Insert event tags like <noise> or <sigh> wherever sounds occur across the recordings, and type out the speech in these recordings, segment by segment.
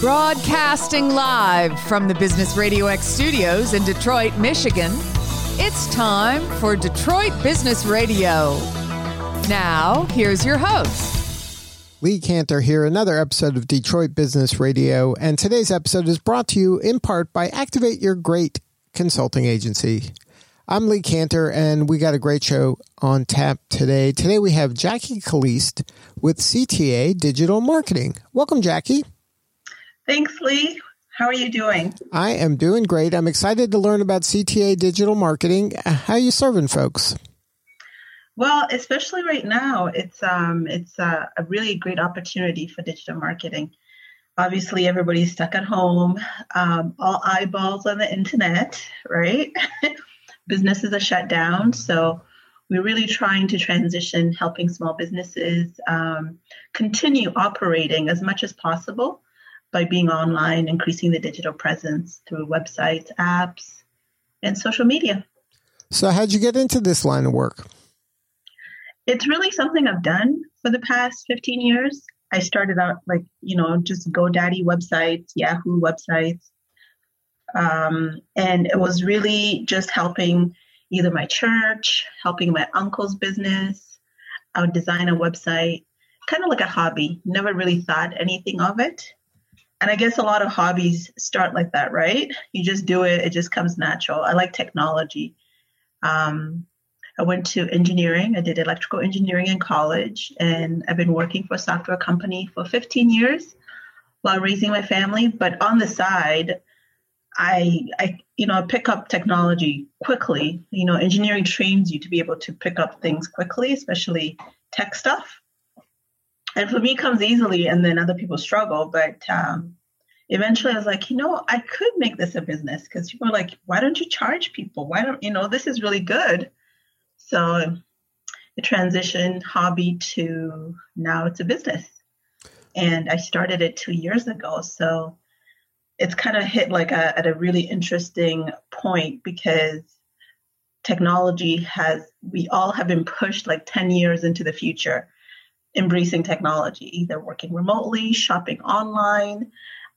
Broadcasting live from the Business Radio X studios in Detroit, Michigan, it's time for Detroit Business Radio. Now, here's your host. Lee Kantor here, another episode of Detroit Business Radio. And today's episode is brought to you in part by Activate Your Great Consulting Agency. I'm Lee Kantor, and we got a great show on tap today. Today we have Jackie Caliste with CTA Digital Marketing. Welcome, Jackie. Thanks, Lee. How are you doing? I am doing great. I'm excited to learn about CTA digital marketing. How are you serving folks? Well, especially right now, it's um, it's a, a really great opportunity for digital marketing. Obviously, everybody's stuck at home, um, all eyeballs on the internet, right? <laughs> Businesses are shut down, so we're really trying to transition, helping small businesses um, continue operating as much as possible by being online, increasing the digital presence through websites, apps, and social media. So, how'd you get into this line of work? It's really something I've done for the past 15 years. I started out like, you know, just GoDaddy websites, Yahoo websites. Um, and it was really just helping either my church, helping my uncle's business. I would design a website, kind of like a hobby. Never really thought anything of it and I guess a lot of hobbies start like that, right? You just do it, it just comes natural. I like technology. Um, I went to engineering. I did electrical engineering in college, and I've been working for a software company for 15 years while raising my family. But on the side, I, I, you know, pick up technology quickly. You know, engineering trains you to be able to pick up things quickly, especially tech stuff and for me comes easily and then other people struggle but um, eventually i was like you know i could make this a business because people are like why don't you charge people? Why don't you know this is really good. So the transition hobby to now it's a business. And i started it two years ago so it's kind of hit like a, at a really interesting point because technology has we all have been pushed like 10 years into the future embracing technology, either working remotely, shopping online,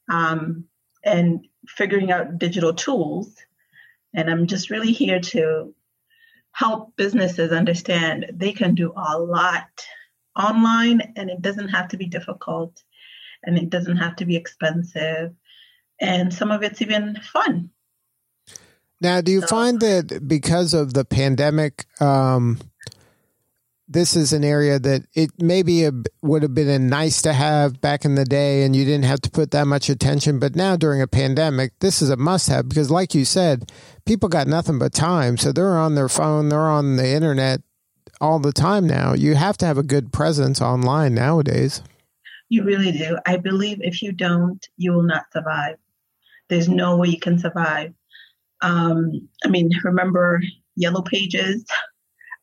um, and figuring out digital tools. And I'm just really here to help businesses understand they can do a lot online and it doesn't have to be difficult and it doesn't have to be expensive. And some of it's even fun. Now, do you so, find that because of the pandemic, um, this is an area that it maybe a, would have been a nice to have back in the day and you didn't have to put that much attention. But now during a pandemic, this is a must have because, like you said, people got nothing but time. So they're on their phone, they're on the internet all the time now. You have to have a good presence online nowadays. You really do. I believe if you don't, you will not survive. There's no way you can survive. Um, I mean, remember Yellow Pages? <laughs>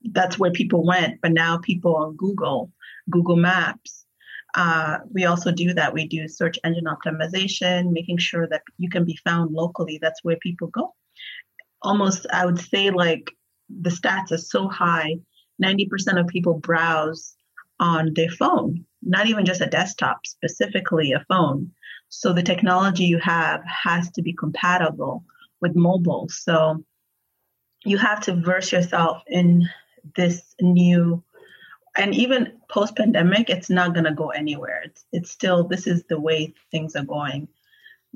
that's where people went. But now people on Google, Google Maps. Uh, we also do that. We do search engine optimization, making sure that you can be found locally. That's where people go. Almost, I would say, like the stats are so high 90% of people browse on their phone, not even just a desktop, specifically a phone. So the technology you have has to be compatible with mobile. So you have to verse yourself in this new and even post pandemic it's not going to go anywhere. It's, it's still this is the way things are going.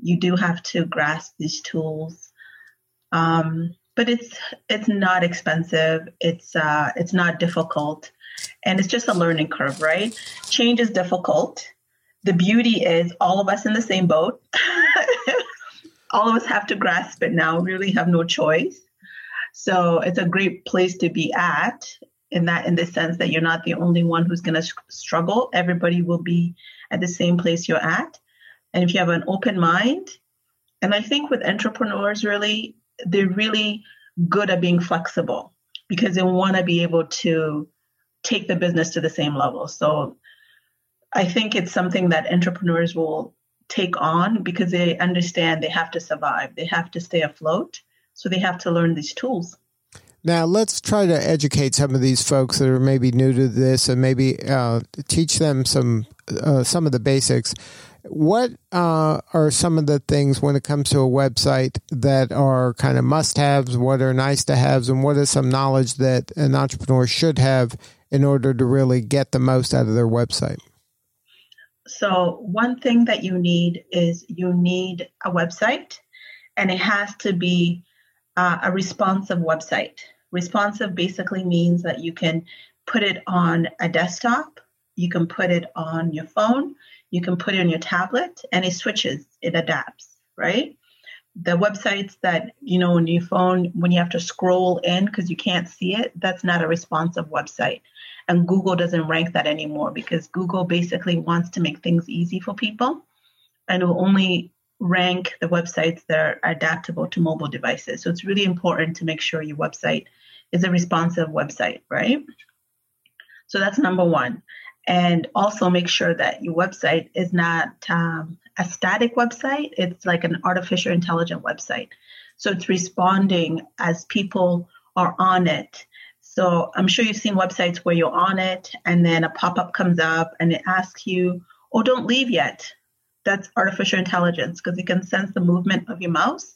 You do have to grasp these tools. Um, but it's it's not expensive. It's uh, it's not difficult. And it's just a learning curve right? Change is difficult. The beauty is all of us in the same boat. <laughs> All of us have to grasp it now. Really have no choice so it's a great place to be at in that in the sense that you're not the only one who's going to struggle. Everybody will be at the same place you're at. And if you have an open mind, and I think with entrepreneurs really, they're really good at being flexible because they want to be able to take the business to the same level. So I think it's something that entrepreneurs will take on because they understand they have to survive, they have to stay afloat. So they have to learn these tools. Now, let's try to educate some of these folks that are maybe new to this and maybe uh, teach them some uh, some of the basics. What uh, are some of the things when it comes to a website that are kind of must haves, what are nice to haves, and what is some knowledge that an entrepreneur should have in order to really get the most out of their website? So, one thing that you need is you need a website, and it has to be uh, a responsive website. Responsive basically means that you can put it on a desktop, you can put it on your phone, you can put it on your tablet, and it switches, it adapts, right? The websites that, you know, on your phone, when you have to scroll in because you can't see it, that's not a responsive website. And Google doesn't rank that anymore because Google basically wants to make things easy for people and will only rank the websites that are adaptable to mobile devices. So it's really important to make sure your website is a responsive website, right? So that's number one. And also make sure that your website is not um, a static website, it's like an artificial intelligent website. So it's responding as people are on it. So I'm sure you've seen websites where you're on it and then a pop up comes up and it asks you, oh, don't leave yet. That's artificial intelligence because it can sense the movement of your mouse.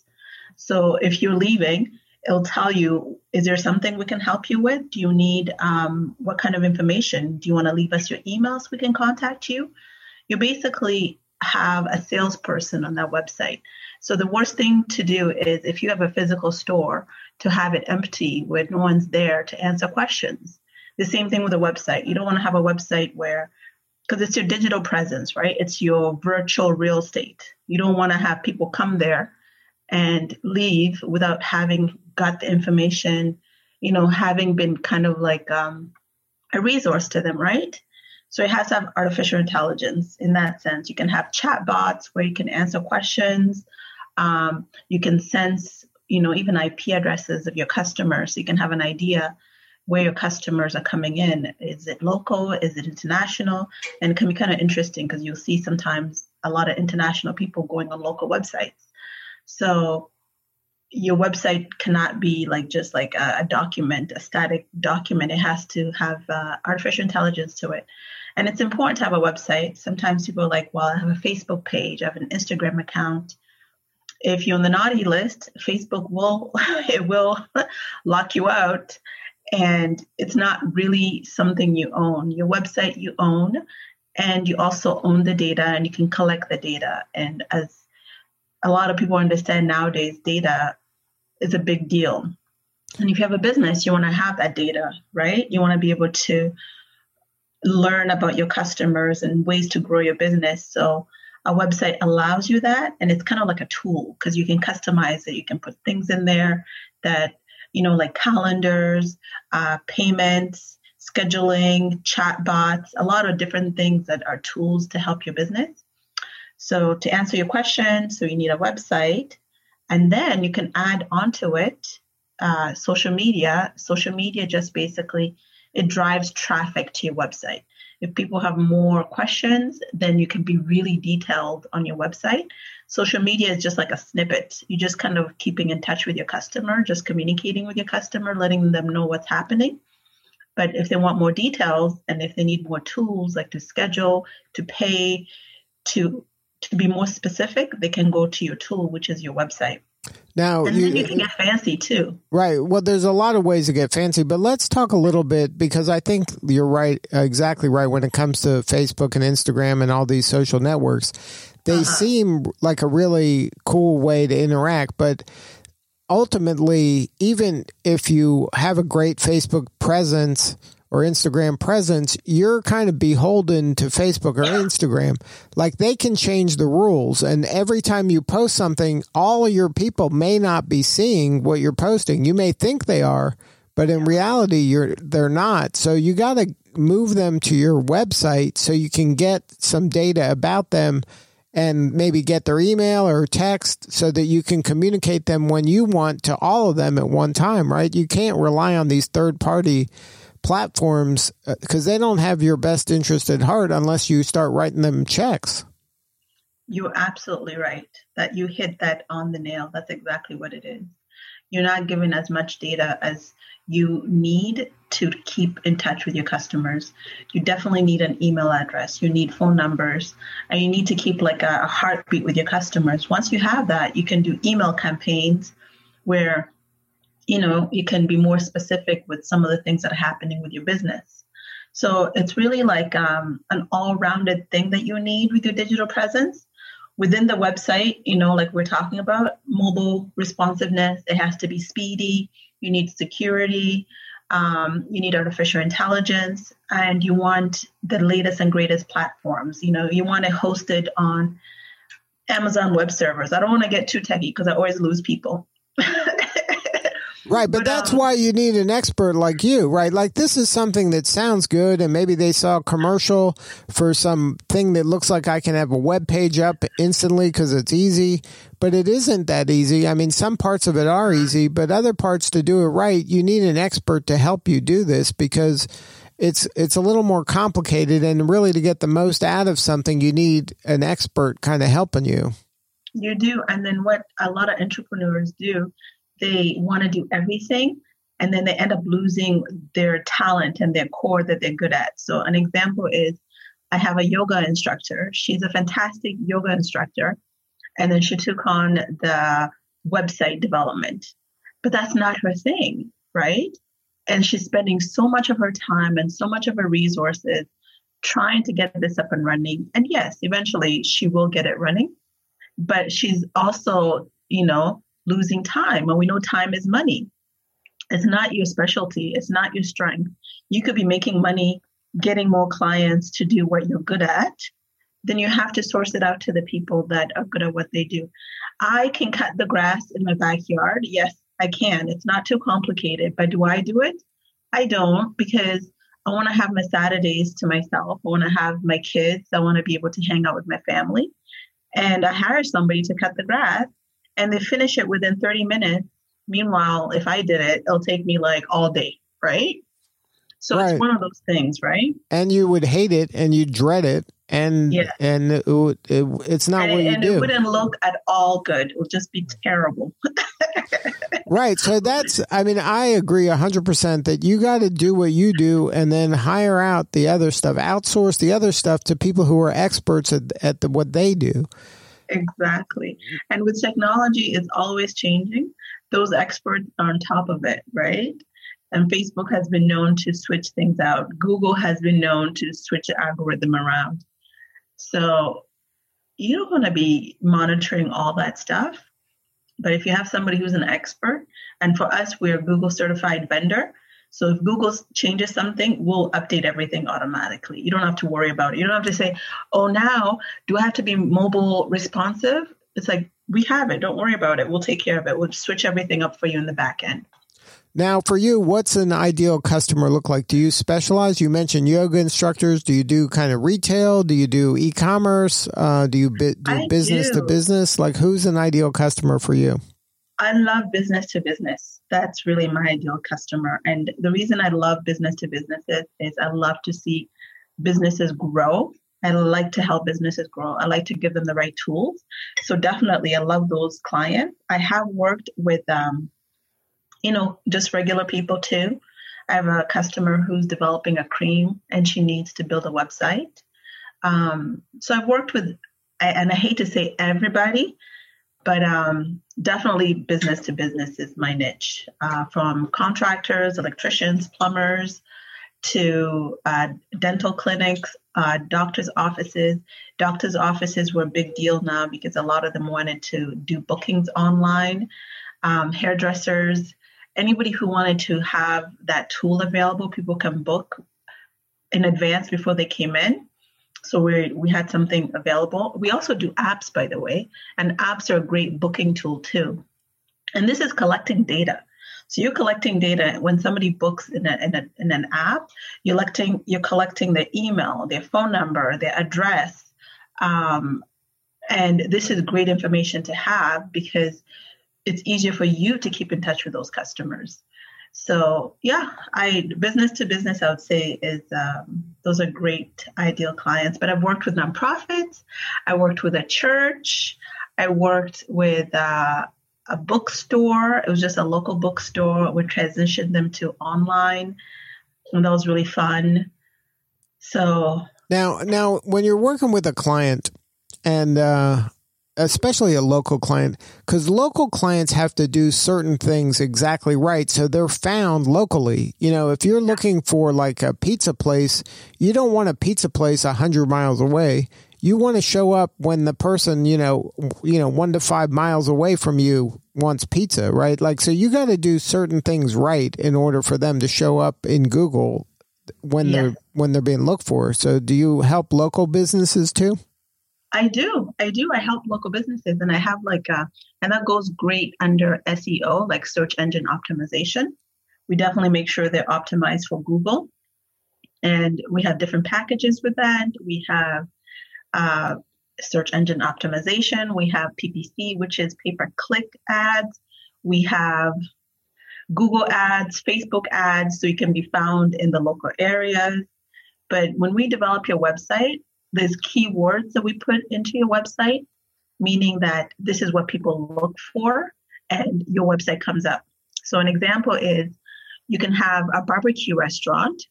So if you're leaving, it'll tell you, is there something we can help you with? Do you need um, what kind of information? Do you want to leave us your email so we can contact you? You basically have a salesperson on that website. So the worst thing to do is if you have a physical store, to have it empty where no one's there to answer questions. The same thing with a website. You don't want to have a website where, because it's your digital presence, right? It's your virtual real estate. You don't want to have people come there and leave without having got the information, you know, having been kind of like um, a resource to them, right? So it has to have artificial intelligence in that sense. You can have chat bots where you can answer questions. Um, you can sense you know, even IP addresses of your customers. So you can have an idea where your customers are coming in. Is it local? Is it international? And it can be kind of interesting because you'll see sometimes a lot of international people going on local websites. So your website cannot be like just like a, a document, a static document. It has to have uh, artificial intelligence to it. And it's important to have a website. Sometimes people are like, well, I have a Facebook page, I have an Instagram account if you're on the naughty list, Facebook will <laughs> it will <laughs> lock you out and it's not really something you own. Your website you own and you also own the data and you can collect the data and as a lot of people understand nowadays data is a big deal. And if you have a business, you want to have that data, right? You want to be able to learn about your customers and ways to grow your business. So a website allows you that and it's kind of like a tool because you can customize it you can put things in there that you know like calendars uh, payments scheduling chat bots a lot of different things that are tools to help your business. So to answer your question so you need a website and then you can add onto it uh, social media. Social media just basically it drives traffic to your website if people have more questions, then you can be really detailed on your website. Social media is just like a snippet. You're just kind of keeping in touch with your customer, just communicating with your customer, letting them know what's happening. But if they want more details and if they need more tools like to schedule, to pay, to to be more specific, they can go to your tool, which is your website. Now and you, you, can get fancy too. Right. Well, there's a lot of ways to get fancy, but let's talk a little bit because I think you're right, exactly right when it comes to Facebook and Instagram and all these social networks. They uh-huh. seem like a really cool way to interact, but ultimately, even if you have a great Facebook presence or Instagram presence, you're kind of beholden to Facebook or Instagram. Like they can change the rules. And every time you post something, all of your people may not be seeing what you're posting. You may think they are, but in reality, you're, they're not. So you got to move them to your website so you can get some data about them and maybe get their email or text so that you can communicate them when you want to all of them at one time, right? You can't rely on these third party platforms because uh, they don't have your best interest at heart unless you start writing them checks. You're absolutely right that you hit that on the nail. That's exactly what it is. You're not giving as much data as you need to keep in touch with your customers. You definitely need an email address, you need phone numbers, and you need to keep like a, a heartbeat with your customers. Once you have that, you can do email campaigns where you know you can be more specific with some of the things that are happening with your business. So it's really like um, an all-rounded thing that you need with your digital presence within the website, you know, like we're talking about mobile responsiveness, it has to be speedy. You need security um, you need artificial intelligence, and you want the latest and greatest platforms. You know, you want it hosted on Amazon Web Servers. I don't want to get too techy because I always lose people. <laughs> Right, but, but that's um, why you need an expert like you, right? Like this is something that sounds good, and maybe they saw a commercial for some thing that looks like I can have a web page up instantly because it's easy, but it isn't that easy. I mean, some parts of it are easy, but other parts to do it right, you need an expert to help you do this because it's it's a little more complicated, and really to get the most out of something, you need an expert kind of helping you. You do, and then what a lot of entrepreneurs do they want to do everything and then they end up losing their talent and their core that they're good at. So, an example is I have a yoga instructor. She's a fantastic yoga instructor. And then she took on the website development. But that's not her thing, right? And she's spending so much of her time and so much of her resources trying to get this up and running. And yes, eventually she will get it running. But she's also, you know, losing time. And we know time is money. It's not your specialty, it's not your strength. You could be making money getting more clients to do what you're good at. Then you have to source it out to the people that are good at what they do. I can cut the grass in my backyard. Yes, I can. It's not too complicated, but do I do it? I don't because I want to have my Saturdays to myself. I want to have my kids. I want to be able to hang out with my family. And I hire somebody to cut the grass and they finish it within 30 minutes. Meanwhile, if I did it, it'll take me like all day, right? So right. it's one of those things, right? And you would hate it and you dread it and yeah. and it, it, it's not and, what you and do. it wouldn't look at all good. It would just be terrible. <laughs> right. So that's I mean I agree 100% that you got to do what you do and then hire out the other stuff, outsource the other stuff to people who are experts at at the, what they do. Exactly. Mm-hmm. And with technology, it's always changing. Those experts are on top of it, right? And Facebook has been known to switch things out. Google has been known to switch the algorithm around. So you don't want to be monitoring all that stuff. But if you have somebody who's an expert, and for us, we're a Google certified vendor, so if Google changes something, we'll update everything automatically. You don't have to worry about it. You don't have to say, oh, now do I have to be mobile responsive? It's like, we have it. Don't worry about it. We'll take care of it. We'll switch everything up for you in the back end. Now, for you, what's an ideal customer look like? Do you specialize? You mentioned yoga instructors. Do you do kind of retail? Do you do e-commerce? Uh, do you bi- do I business do. to business? Like, who's an ideal customer for you? I love business to business. That's really my ideal customer. And the reason I love business to businesses is I love to see businesses grow. I like to help businesses grow. I like to give them the right tools. So definitely, I love those clients. I have worked with, um, you know, just regular people too. I have a customer who's developing a cream and she needs to build a website. Um, so I've worked with, and I hate to say everybody, but um, definitely business to business is my niche uh, from contractors, electricians, plumbers to uh, dental clinics, uh, doctors' offices. Doctors' offices were a big deal now because a lot of them wanted to do bookings online. Um, hairdressers, anybody who wanted to have that tool available, people can book in advance before they came in. So we we had something available. We also do apps, by the way, and apps are a great booking tool too. And this is collecting data. So you're collecting data when somebody books in, a, in, a, in an app. You're collecting you're collecting their email, their phone number, their address, um, and this is great information to have because it's easier for you to keep in touch with those customers. So yeah, I business to business, I would say is um, those are great ideal clients. But I've worked with nonprofits, I worked with a church, I worked with uh, a bookstore. It was just a local bookstore. We transitioned them to online, and that was really fun. So now, now when you're working with a client, and uh, especially a local client, because local clients have to do certain things exactly right, so they're found locally. You know, if you're looking for like a pizza place, you don't want a pizza place a hundred miles away. You want to show up when the person you know you know one to five miles away from you wants pizza right? Like so you got to do certain things right in order for them to show up in google when yeah. they're when they're being looked for. So do you help local businesses too i do i do i help local businesses and i have like a and that goes great under seo like search engine optimization we definitely make sure they're optimized for google and we have different packages with that we have uh, search engine optimization. We have PPC, which is pay per click ads. We have Google ads, Facebook ads, so you can be found in the local areas. But when we develop your website, there's keywords that we put into your website, meaning that this is what people look for, and your website comes up. So, an example is you can have a barbecue restaurant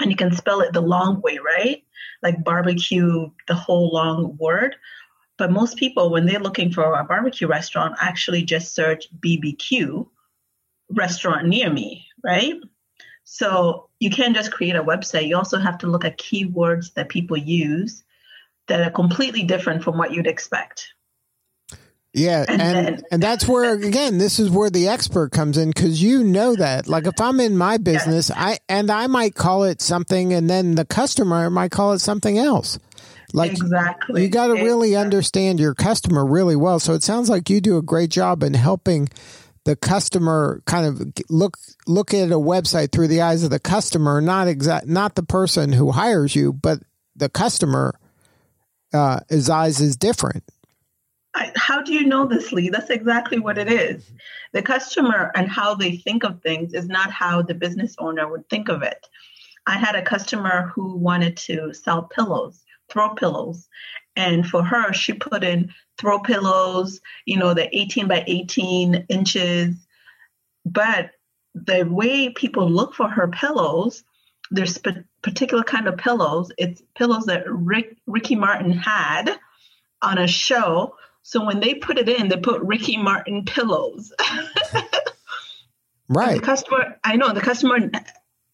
and you can spell it the long way, right? Like barbecue, the whole long word. But most people, when they're looking for a barbecue restaurant, actually just search BBQ restaurant near me, right? So you can't just create a website. You also have to look at keywords that people use that are completely different from what you'd expect. Yeah, and and, then, and that's where again, this is where the expert comes in because you know that. Like if I'm in my business, yes. I and I might call it something, and then the customer might call it something else. Like exactly, you got to really understand your customer really well. So it sounds like you do a great job in helping the customer kind of look look at a website through the eyes of the customer, not exact, not the person who hires you, but the customer. Uh, his eyes is different. I, how do you know this, Lee? That's exactly what it is. The customer and how they think of things is not how the business owner would think of it. I had a customer who wanted to sell pillows, throw pillows. And for her, she put in throw pillows, you know, the 18 by 18 inches. But the way people look for her pillows, there's particular kind of pillows. It's pillows that Rick, Ricky Martin had on a show so when they put it in, they put Ricky Martin pillows. <laughs> right. the customer, I know the customer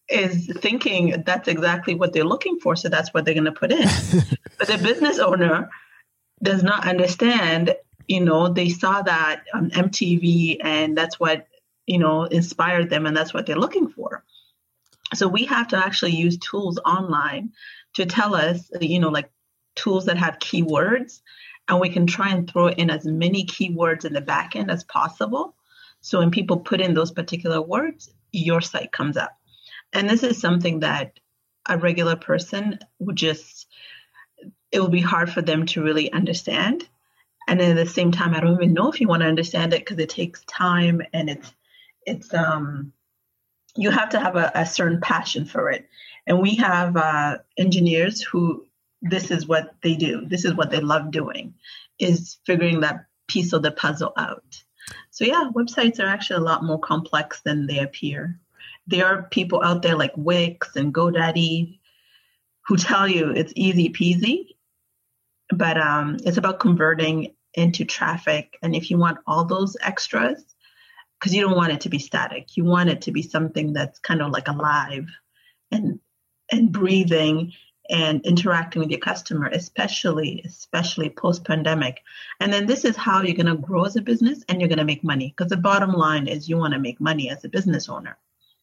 is thinking that's exactly what they're looking for. So that's what they're going to put in. <laughs> but the business owner does not understand, you know, they saw that on MTV and that's what, you know, inspired them and that's what they're looking for. So we have to actually use tools online to tell us, you know, like tools that have keywords and we can try and throw in as many keywords in the back end as possible. So when people put in those particular words, your site comes up. And this is something that a regular person would just, it will be hard for them to really understand. And at the same time, I don't even know if you want to understand it because it takes time and it's, it's, um, you have to have a, a certain passion for it. And we have uh, engineers who this is what they do this is what they love doing is figuring that piece of the puzzle out so yeah websites are actually a lot more complex than they appear there are people out there like wix and godaddy who tell you it's easy peasy but um, it's about converting into traffic and if you want all those extras because you don't want it to be static you want it to be something that's kind of like alive and and breathing and interacting with your customer, especially especially post pandemic. And then this is how you're going to grow as a business and you're going to make money because the bottom line is you want to make money as a business owner.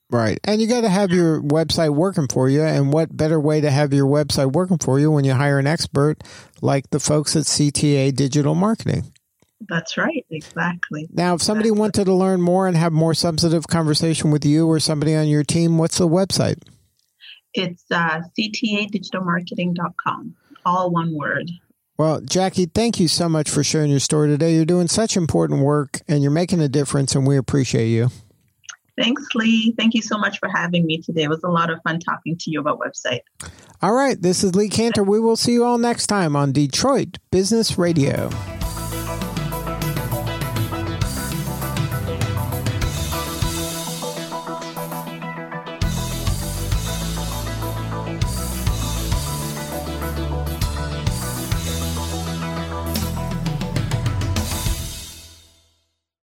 Right. And you got to have your website working for you. And what better way to have your website working for you when you hire an expert like the folks at CTA Digital Marketing? That's right. Exactly. Now, if somebody exactly. wanted to learn more and have more substantive conversation with you or somebody on your team, what's the website? It's uh, ctadigitalmarketing.com, all one word. Well, Jackie, thank you so much for sharing your story today. You're doing such important work and you're making a difference, and we appreciate you. Thanks, Lee. Thank you so much for having me today. It was a lot of fun talking to you about website. All right. This is Lee Kantor. We will see you all next time on Detroit Business Radio.